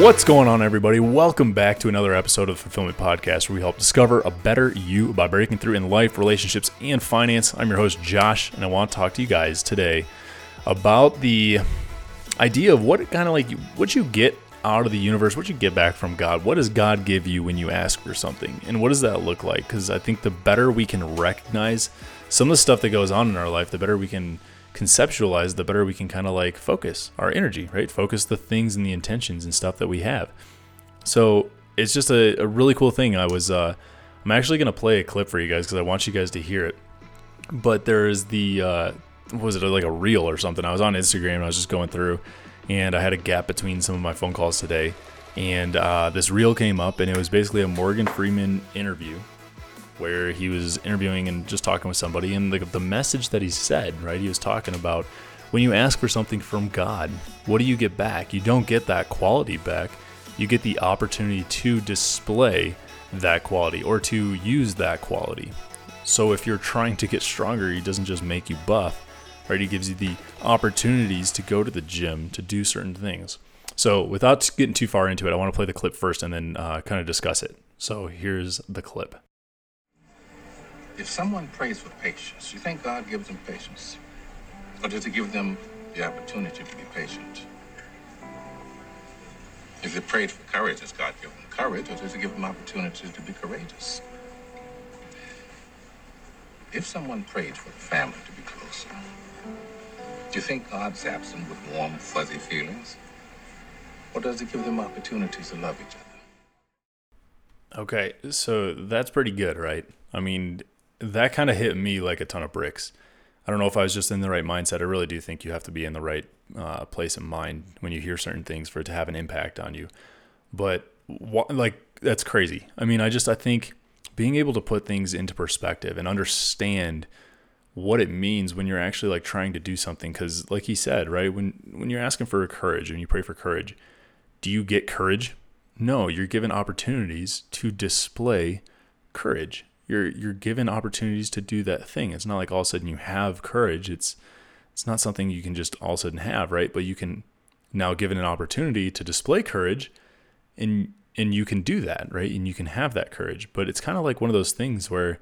What's going on, everybody? Welcome back to another episode of the Fulfillment Podcast, where we help discover a better you by breaking through in life, relationships, and finance. I'm your host, Josh, and I want to talk to you guys today about the idea of what kind of like what you get out of the universe, what you get back from God. What does God give you when you ask for something, and what does that look like? Because I think the better we can recognize some of the stuff that goes on in our life, the better we can conceptualize, the better we can kind of like focus our energy, right? Focus the things and the intentions and stuff that we have. So it's just a, a really cool thing. I was, uh, I'm actually going to play a clip for you guys because I want you guys to hear it. But there's the, uh, was it like a reel or something? I was on Instagram and I was just going through and I had a gap between some of my phone calls today. And uh, this reel came up and it was basically a Morgan Freeman interview where he was interviewing and just talking with somebody, and the, the message that he said, right? He was talking about when you ask for something from God, what do you get back? You don't get that quality back. You get the opportunity to display that quality or to use that quality. So if you're trying to get stronger, he doesn't just make you buff, right? He gives you the opportunities to go to the gym to do certain things. So without getting too far into it, I want to play the clip first and then uh, kind of discuss it. So here's the clip. If someone prays for patience, do you think God gives them patience? Or does he give them the opportunity to be patient? If they prayed for courage, does God give them courage, or does he give them opportunities to be courageous? If someone prayed for the family to be closer, do you think God zaps them with warm, fuzzy feelings? Or does he give them opportunities to love each other? Okay, so that's pretty good, right? I mean, that kind of hit me like a ton of bricks. I don't know if I was just in the right mindset. I really do think you have to be in the right uh, place of mind when you hear certain things for it to have an impact on you. But wh- like that's crazy. I mean, I just I think being able to put things into perspective and understand what it means when you're actually like trying to do something cuz like he said, right? When when you're asking for courage and you pray for courage, do you get courage? No, you're given opportunities to display courage you're you're given opportunities to do that thing. It's not like all of a sudden you have courage. It's it's not something you can just all of a sudden have, right? But you can now given an opportunity to display courage and and you can do that, right? And you can have that courage. But it's kind of like one of those things where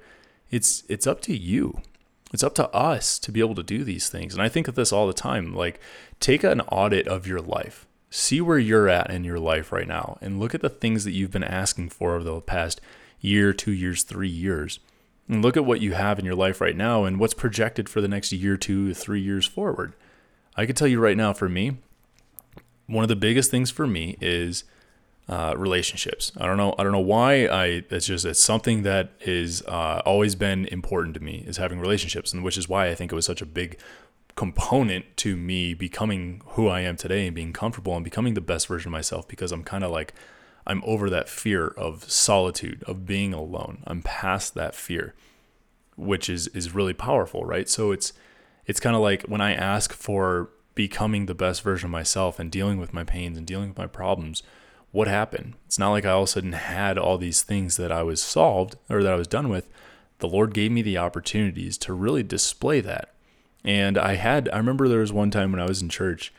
it's it's up to you. It's up to us to be able to do these things. And I think of this all the time. Like take an audit of your life. See where you're at in your life right now and look at the things that you've been asking for over the past year, two years, three years. And look at what you have in your life right now and what's projected for the next year, two, three years forward. I can tell you right now, for me, one of the biggest things for me is uh, relationships. I don't know. I don't know why. I it's just it's something that is uh, always been important to me is having relationships, and which is why I think it was such a big component to me becoming who I am today and being comfortable and becoming the best version of myself. Because I'm kind of like I'm over that fear of solitude, of being alone. I'm past that fear, which is is really powerful, right? So it's it's kind of like when I ask for becoming the best version of myself and dealing with my pains and dealing with my problems, what happened? It's not like I all of a sudden had all these things that I was solved or that I was done with. The Lord gave me the opportunities to really display that. And I had, I remember there was one time when I was in church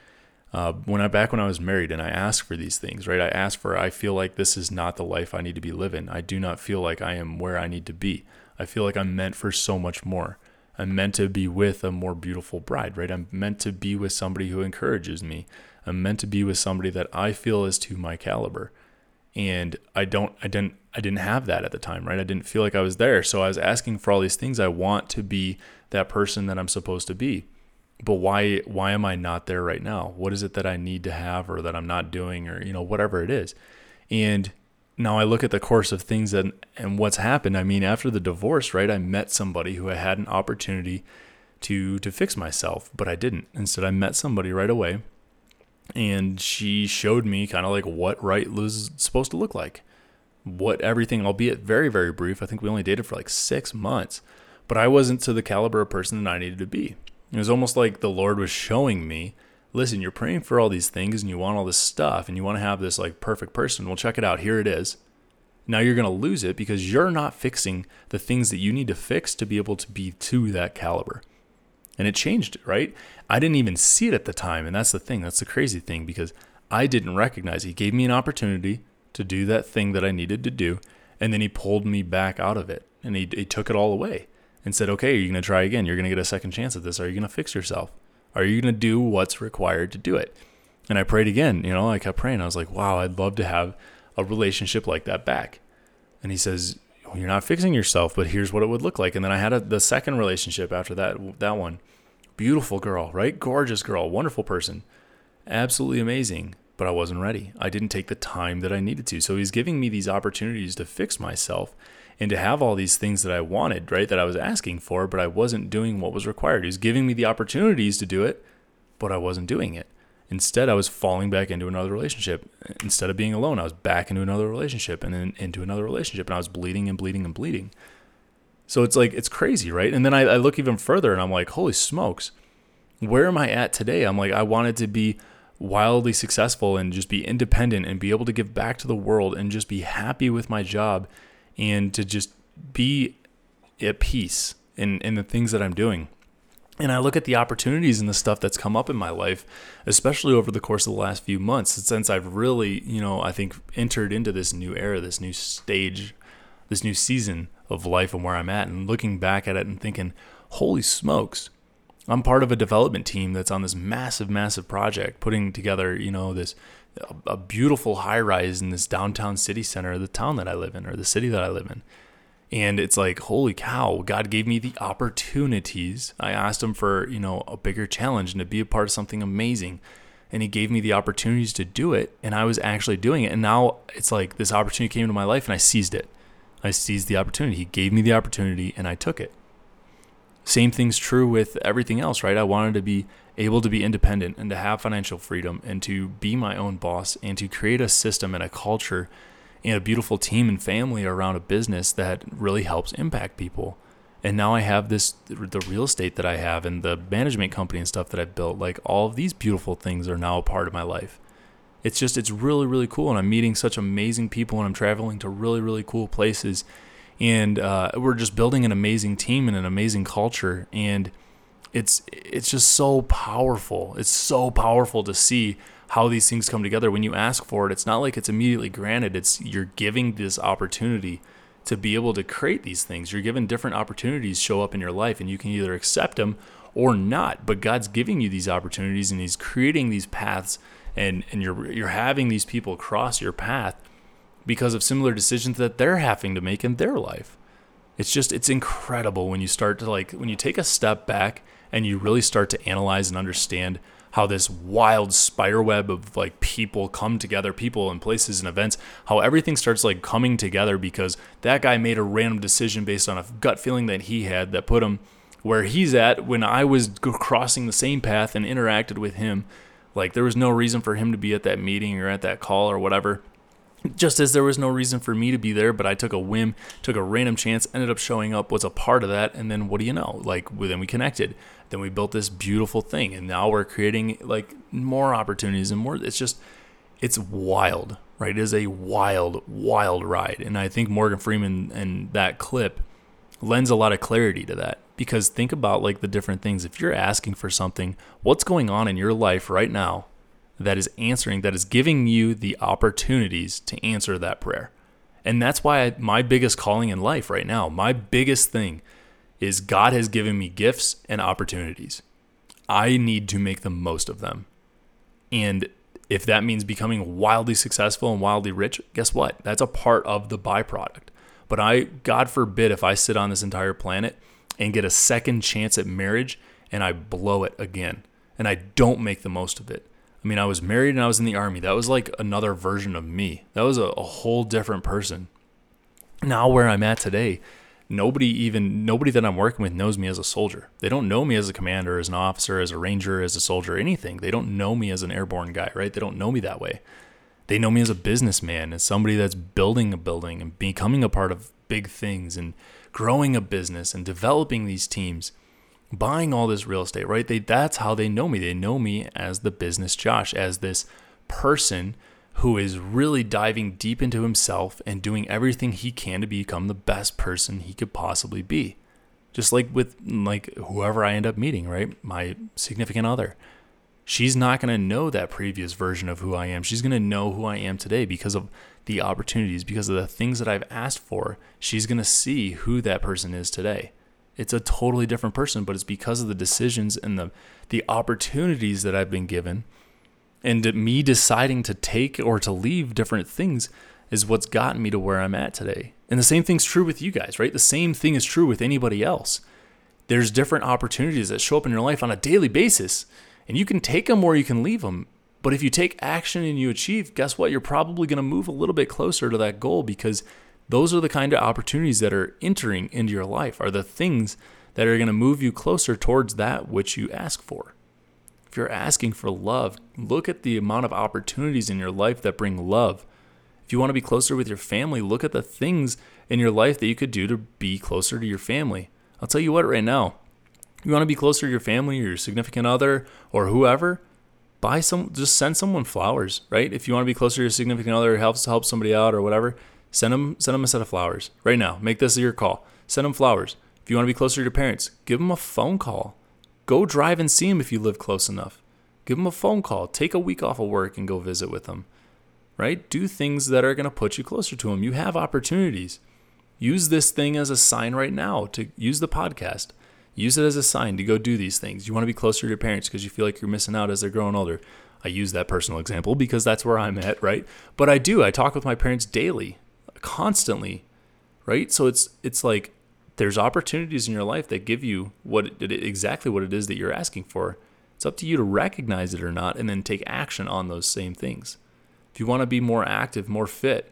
uh, when I back when I was married and I asked for these things, right? I asked for I feel like this is not the life I need to be living. I do not feel like I am where I need to be. I feel like I'm meant for so much more. I'm meant to be with a more beautiful bride, right? I'm meant to be with somebody who encourages me. I'm meant to be with somebody that I feel is to my caliber. And I don't I didn't I didn't have that at the time, right? I didn't feel like I was there. So I was asking for all these things. I want to be that person that I'm supposed to be but why why am I not there right now? What is it that I need to have or that I'm not doing or you know whatever it is. And now I look at the course of things and and what's happened. I mean, after the divorce, right? I met somebody who I had an opportunity to to fix myself, but I didn't. Instead, I met somebody right away and she showed me kind of like what right was supposed to look like. What everything, albeit very very brief. I think we only dated for like 6 months, but I wasn't to the caliber of person that I needed to be. It was almost like the Lord was showing me, listen, you're praying for all these things and you want all this stuff and you want to have this like perfect person. Well, check it out. Here it is. Now you're going to lose it because you're not fixing the things that you need to fix to be able to be to that caliber. And it changed, right? I didn't even see it at the time. And that's the thing. That's the crazy thing because I didn't recognize. He gave me an opportunity to do that thing that I needed to do, and then he pulled me back out of it, and he, he took it all away and said, "Okay, you're gonna try again. You're gonna get a second chance at this. Are you gonna fix yourself? Are you gonna do what's required to do it?" And I prayed again. You know, I kept praying. I was like, "Wow, I'd love to have a relationship like that back." And he says, "You're not fixing yourself, but here's what it would look like." And then I had a, the second relationship after that. That one, beautiful girl, right? Gorgeous girl, wonderful person, absolutely amazing but I wasn't ready. I didn't take the time that I needed to. So he's giving me these opportunities to fix myself and to have all these things that I wanted, right? That I was asking for, but I wasn't doing what was required. He was giving me the opportunities to do it, but I wasn't doing it. Instead, I was falling back into another relationship. Instead of being alone, I was back into another relationship and then into another relationship, and I was bleeding and bleeding and bleeding. So it's like, it's crazy, right? And then I, I look even further and I'm like, holy smokes, where am I at today? I'm like, I wanted to be wildly successful and just be independent and be able to give back to the world and just be happy with my job and to just be at peace in, in the things that I'm doing. And I look at the opportunities and the stuff that's come up in my life, especially over the course of the last few months, since I've really, you know, I think entered into this new era, this new stage, this new season of life and where I'm at, and looking back at it and thinking, holy smokes, I'm part of a development team that's on this massive, massive project, putting together, you know, this a, beautiful high rise in this downtown city center of the town that I live in or the city that I live in. And it's like, holy cow, God gave me the opportunities. I asked him for, you know, a bigger challenge and to be a part of something amazing. And he gave me the opportunities to do it. And I was actually doing it. And now it's like this opportunity came into my life and I seized it. I seized the opportunity. He gave me the opportunity and I took it. Same thing's true with everything else, right? I wanted to be able to be independent and to have financial freedom and to be my own boss and to create a system and a culture and a beautiful team and family around a business that really helps impact people. And now I have this the real estate that I have and the management company and stuff that I've built. Like all of these beautiful things are now a part of my life. It's just it's really really cool and I'm meeting such amazing people and I'm traveling to really really cool places and uh, we're just building an amazing team and an amazing culture. And it's it's just so powerful. It's so powerful to see how these things come together. When you ask for it it's not like it's immediately granted. It's you're giving this opportunity to be able to create these things. You're given different opportunities show up in your life and you can either accept them or not. But god's giving you these opportunities and he's creating these paths and and you're you're having these people cross your path because of similar decisions that they're having to make in their life. It's just it's incredible when you start to like when you take a step back and you really start to analyze and understand how this wild spider web of like people come together, people and places and events, how everything starts like coming together because that guy made a random decision based on a gut feeling that he had that put him where he's at when I was crossing the same path and interacted with him. Like there was no reason for him to be at that meeting or at that call or whatever just as there was no reason for me to be there, but I took a whim, took a random chance, ended up showing up, was a part of that, and then what do you know? Like, then we connected. Then we built this beautiful thing, and now we're creating like more opportunities and more. It's just, it's wild, right? It is a wild, wild ride. And I think Morgan Freeman and that clip lends a lot of clarity to that because think about like the different things. If you're asking for something, what's going on in your life right now that is answering, that is giving you the opportunities to answer that prayer. And that's why I, my biggest calling in life right now, my biggest thing is God has given me gifts and opportunities. I need to make the most of them. And if that means becoming wildly successful and wildly rich, guess what? That's a part of the byproduct. But I, God forbid, if I sit on this entire planet and get a second chance at marriage and I blow it again and I don't make the most of it, I mean, I was married and I was in the army. That was like another version of me. That was a, a whole different person. Now, where I'm at today, nobody even nobody that I'm working with knows me as a soldier. They don't know me as a commander, as an officer, as a ranger, as a soldier, anything. They don't know me as an airborne guy, right? They don't know me that way. They know me as a businessman, as somebody that's building a building and becoming a part of big things and growing a business and developing these teams buying all this real estate, right? They that's how they know me. They know me as the business Josh, as this person who is really diving deep into himself and doing everything he can to become the best person he could possibly be. Just like with like whoever I end up meeting, right? My significant other. she's not going to know that previous version of who I am. She's going to know who I am today because of the opportunities, because of the things that I've asked for. She's going to see who that person is today. It's a totally different person, but it's because of the decisions and the the opportunities that I've been given and me deciding to take or to leave different things is what's gotten me to where I'm at today. And the same thing's true with you guys, right? The same thing is true with anybody else. There's different opportunities that show up in your life on a daily basis and you can take them or you can leave them. But if you take action and you achieve, guess what? You're probably going to move a little bit closer to that goal because those are the kind of opportunities that are entering into your life, are the things that are going to move you closer towards that which you ask for. If you're asking for love, look at the amount of opportunities in your life that bring love. If you want to be closer with your family, look at the things in your life that you could do to be closer to your family. I'll tell you what, right now, you want to be closer to your family or your significant other or whoever, buy some just send someone flowers, right? If you want to be closer to your significant other, helps help somebody out or whatever, send them send them a set of flowers right now. Make this your call. Send them flowers. If you want to be closer to your parents, give them a phone call. Go drive and see them if you live close enough. Give them a phone call. Take a week off of work and go visit with them. Right? Do things that are going to put you closer to them. You have opportunities. Use this thing as a sign right now to use the podcast Use it as a sign to go do these things. You want to be closer to your parents because you feel like you're missing out as they're growing older. I use that personal example because that's where I'm at, right? But I do. I talk with my parents daily, constantly, right? So it's it's like there's opportunities in your life that give you what it, exactly what it is that you're asking for. It's up to you to recognize it or not and then take action on those same things. If you want to be more active, more fit,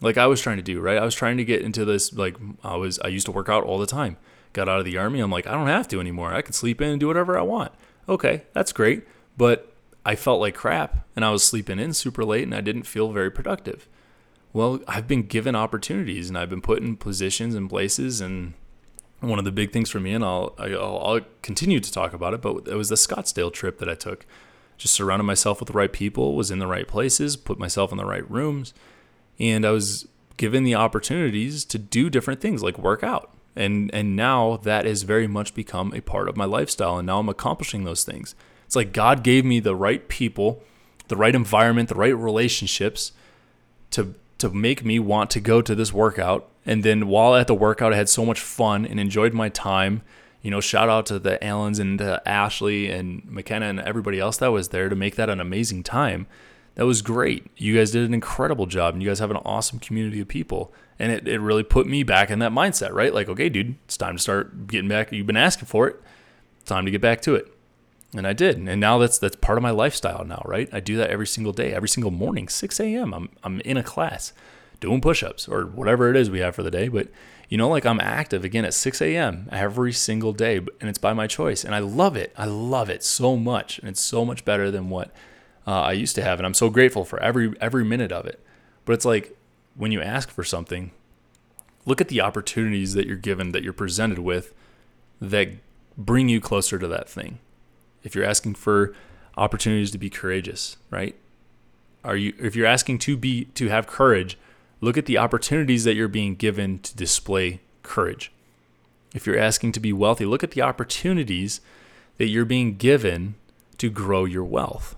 like I was trying to do, right? I was trying to get into this like I was I used to work out all the time got out of the army, I'm like, I don't have to anymore. I can sleep in and do whatever I want. Okay, that's great. But I felt like crap and I was sleeping in super late and I didn't feel very productive. Well, I've been given opportunities and I've been put in positions and places. And one of the big things for me, and I'll, I'll, I'll continue to talk about it, but it was the Scottsdale trip that I took. Just surrounded myself with the right people, was in the right places, put myself in the right rooms. And I was given the opportunities to do different things like work out and and now that has very much become a part of my lifestyle and now i'm accomplishing those things it's like god gave me the right people the right environment the right relationships to to make me want to go to this workout and then while at the workout i had so much fun and enjoyed my time you know shout out to the allens and ashley and mckenna and everybody else that was there to make that an amazing time that was great you guys did an incredible job and you guys have an awesome community of people and it, it really put me back in that mindset, right? Like, okay, dude, it's time to start getting back. You've been asking for it. Time to get back to it. And I did. And now that's that's part of my lifestyle now, right? I do that every single day, every single morning, 6 a.m. I'm I'm in a class doing push-ups or whatever it is we have for the day. But you know, like I'm active again at 6 a.m. every single day, and it's by my choice. And I love it. I love it so much. And it's so much better than what uh, I used to have. And I'm so grateful for every every minute of it. But it's like when you ask for something, look at the opportunities that you're given, that you're presented with, that bring you closer to that thing. If you're asking for opportunities to be courageous, right? Are you if you're asking to be to have courage, look at the opportunities that you're being given to display courage. If you're asking to be wealthy, look at the opportunities that you're being given to grow your wealth.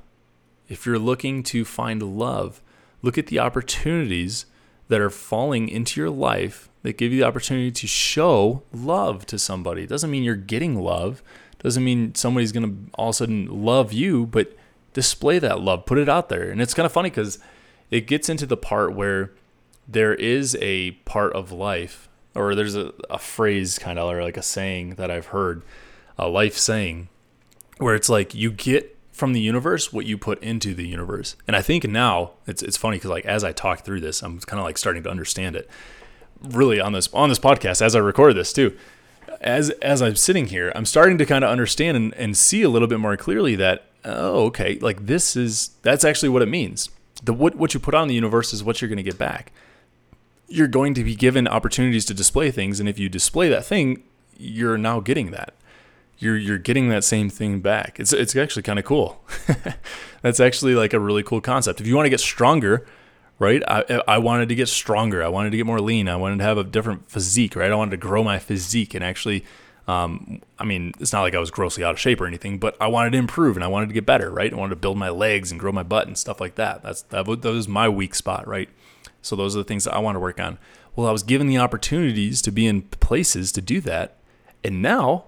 If you're looking to find love, look at the opportunities that are falling into your life that give you the opportunity to show love to somebody. It doesn't mean you're getting love. Doesn't mean somebody's going to all of a sudden love you, but display that love, put it out there. And it's kind of funny because it gets into the part where there is a part of life, or there's a, a phrase kind of or like a saying that I've heard, a life saying, where it's like you get from the universe what you put into the universe. And I think now it's it's funny because like as I talk through this, I'm kind of like starting to understand it. Really on this on this podcast as I record this too. As as I'm sitting here, I'm starting to kind of understand and, and see a little bit more clearly that oh okay, like this is that's actually what it means. The what what you put on the universe is what you're going to get back. You're going to be given opportunities to display things and if you display that thing, you're now getting that you're you're getting that same thing back. It's it's actually kind of cool. That's actually like a really cool concept. If you want to get stronger, right? I I wanted to get stronger. I wanted to get more lean. I wanted to have a different physique, right? I wanted to grow my physique and actually Um, I mean, it's not like I was grossly out of shape or anything, but I wanted to improve and I wanted to get better, right? I wanted to build my legs and grow my butt and stuff like that. That's that, that was my weak spot, right? So those are the things that I want to work on. Well, I was given the opportunities to be in places to do that, and now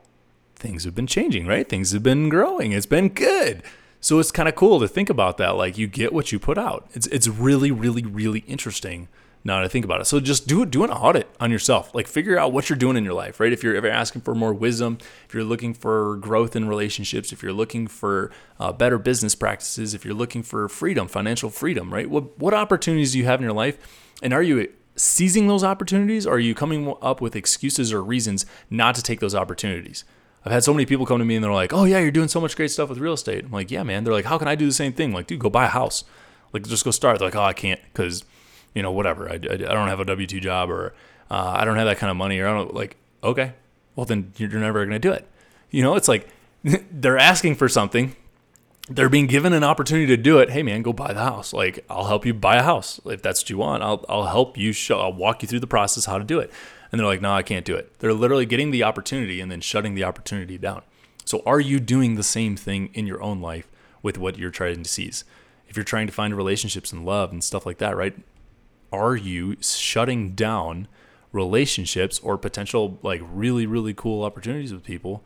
things have been changing, right? Things have been growing. It's been good. So it's kind of cool to think about that. Like you get what you put out. It's it's really really really interesting now to think about it. So just do do an audit on yourself. Like figure out what you're doing in your life, right? If you're ever asking for more wisdom, if you're looking for growth in relationships, if you're looking for uh, better business practices, if you're looking for freedom, financial freedom, right? What what opportunities do you have in your life, and are you seizing those opportunities, or are you coming up with excuses or reasons not to take those opportunities? I've had so many people come to me and they're like, "Oh yeah, you're doing so much great stuff with real estate." I'm like, "Yeah, man." They're like, "How can I do the same thing?" I'm like, dude, go buy a house. Like, just go start. They're like, "Oh, I can't because, you know, whatever. I, I, I don't have a W two job or uh, I don't have that kind of money or I don't like." Okay, well then you're never gonna do it. You know, it's like they're asking for something. They're being given an opportunity to do it. Hey man, go buy the house. Like I'll help you buy a house if that's what you want. I'll I'll help you show. I'll walk you through the process how to do it. And they're like, no, I can't do it. They're literally getting the opportunity and then shutting the opportunity down. So, are you doing the same thing in your own life with what you're trying to seize? If you're trying to find relationships and love and stuff like that, right? Are you shutting down relationships or potential, like really, really cool opportunities with people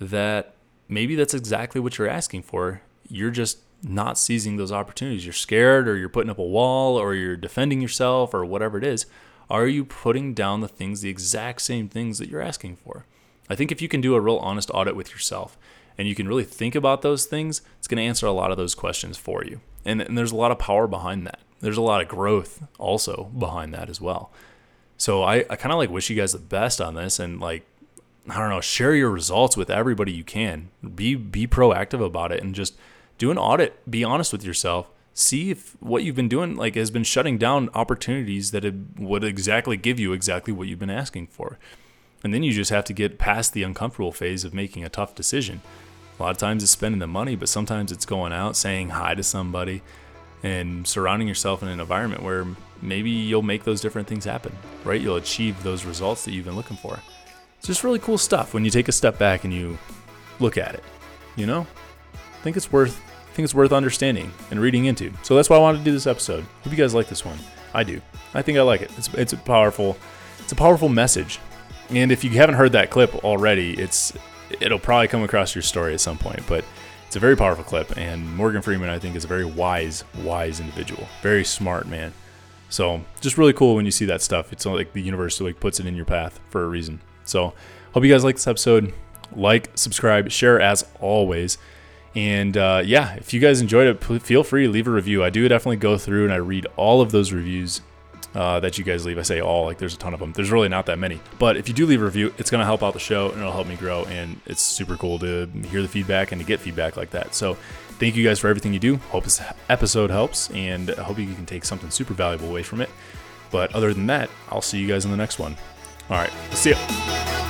that maybe that's exactly what you're asking for? You're just not seizing those opportunities. You're scared or you're putting up a wall or you're defending yourself or whatever it is. Are you putting down the things, the exact same things that you're asking for? I think if you can do a real honest audit with yourself and you can really think about those things, it's going to answer a lot of those questions for you. And, and there's a lot of power behind that. There's a lot of growth also behind that as well. So I, I kind of like wish you guys the best on this and like I don't know, share your results with everybody you can. Be be proactive about it and just do an audit. Be honest with yourself. See if what you've been doing like has been shutting down opportunities that would exactly give you exactly what you've been asking for. And then you just have to get past the uncomfortable phase of making a tough decision. A lot of times it's spending the money, but sometimes it's going out, saying hi to somebody, and surrounding yourself in an environment where maybe you'll make those different things happen, right? You'll achieve those results that you've been looking for. It's just really cool stuff when you take a step back and you look at it. You know, I think it's worth think it's worth understanding and reading into. So that's why I wanted to do this episode. Hope you guys like this one. I do. I think I like it. It's it's a powerful it's a powerful message and if you haven't heard that clip already, it's it'll probably come across your story at some point, but it's a very powerful clip and Morgan Freeman I think is a very wise wise individual. Very smart man. So, just really cool when you see that stuff. It's like the universe like puts it in your path for a reason. So, hope you guys like this episode. Like, subscribe, share as always. And uh, yeah, if you guys enjoyed it, feel free to leave a review. I do definitely go through and I read all of those reviews uh, that you guys leave. I say all, like there's a ton of them. There's really not that many. But if you do leave a review, it's going to help out the show and it'll help me grow. And it's super cool to hear the feedback and to get feedback like that. So thank you guys for everything you do. Hope this episode helps and I hope you can take something super valuable away from it. But other than that, I'll see you guys in the next one. All right, see ya.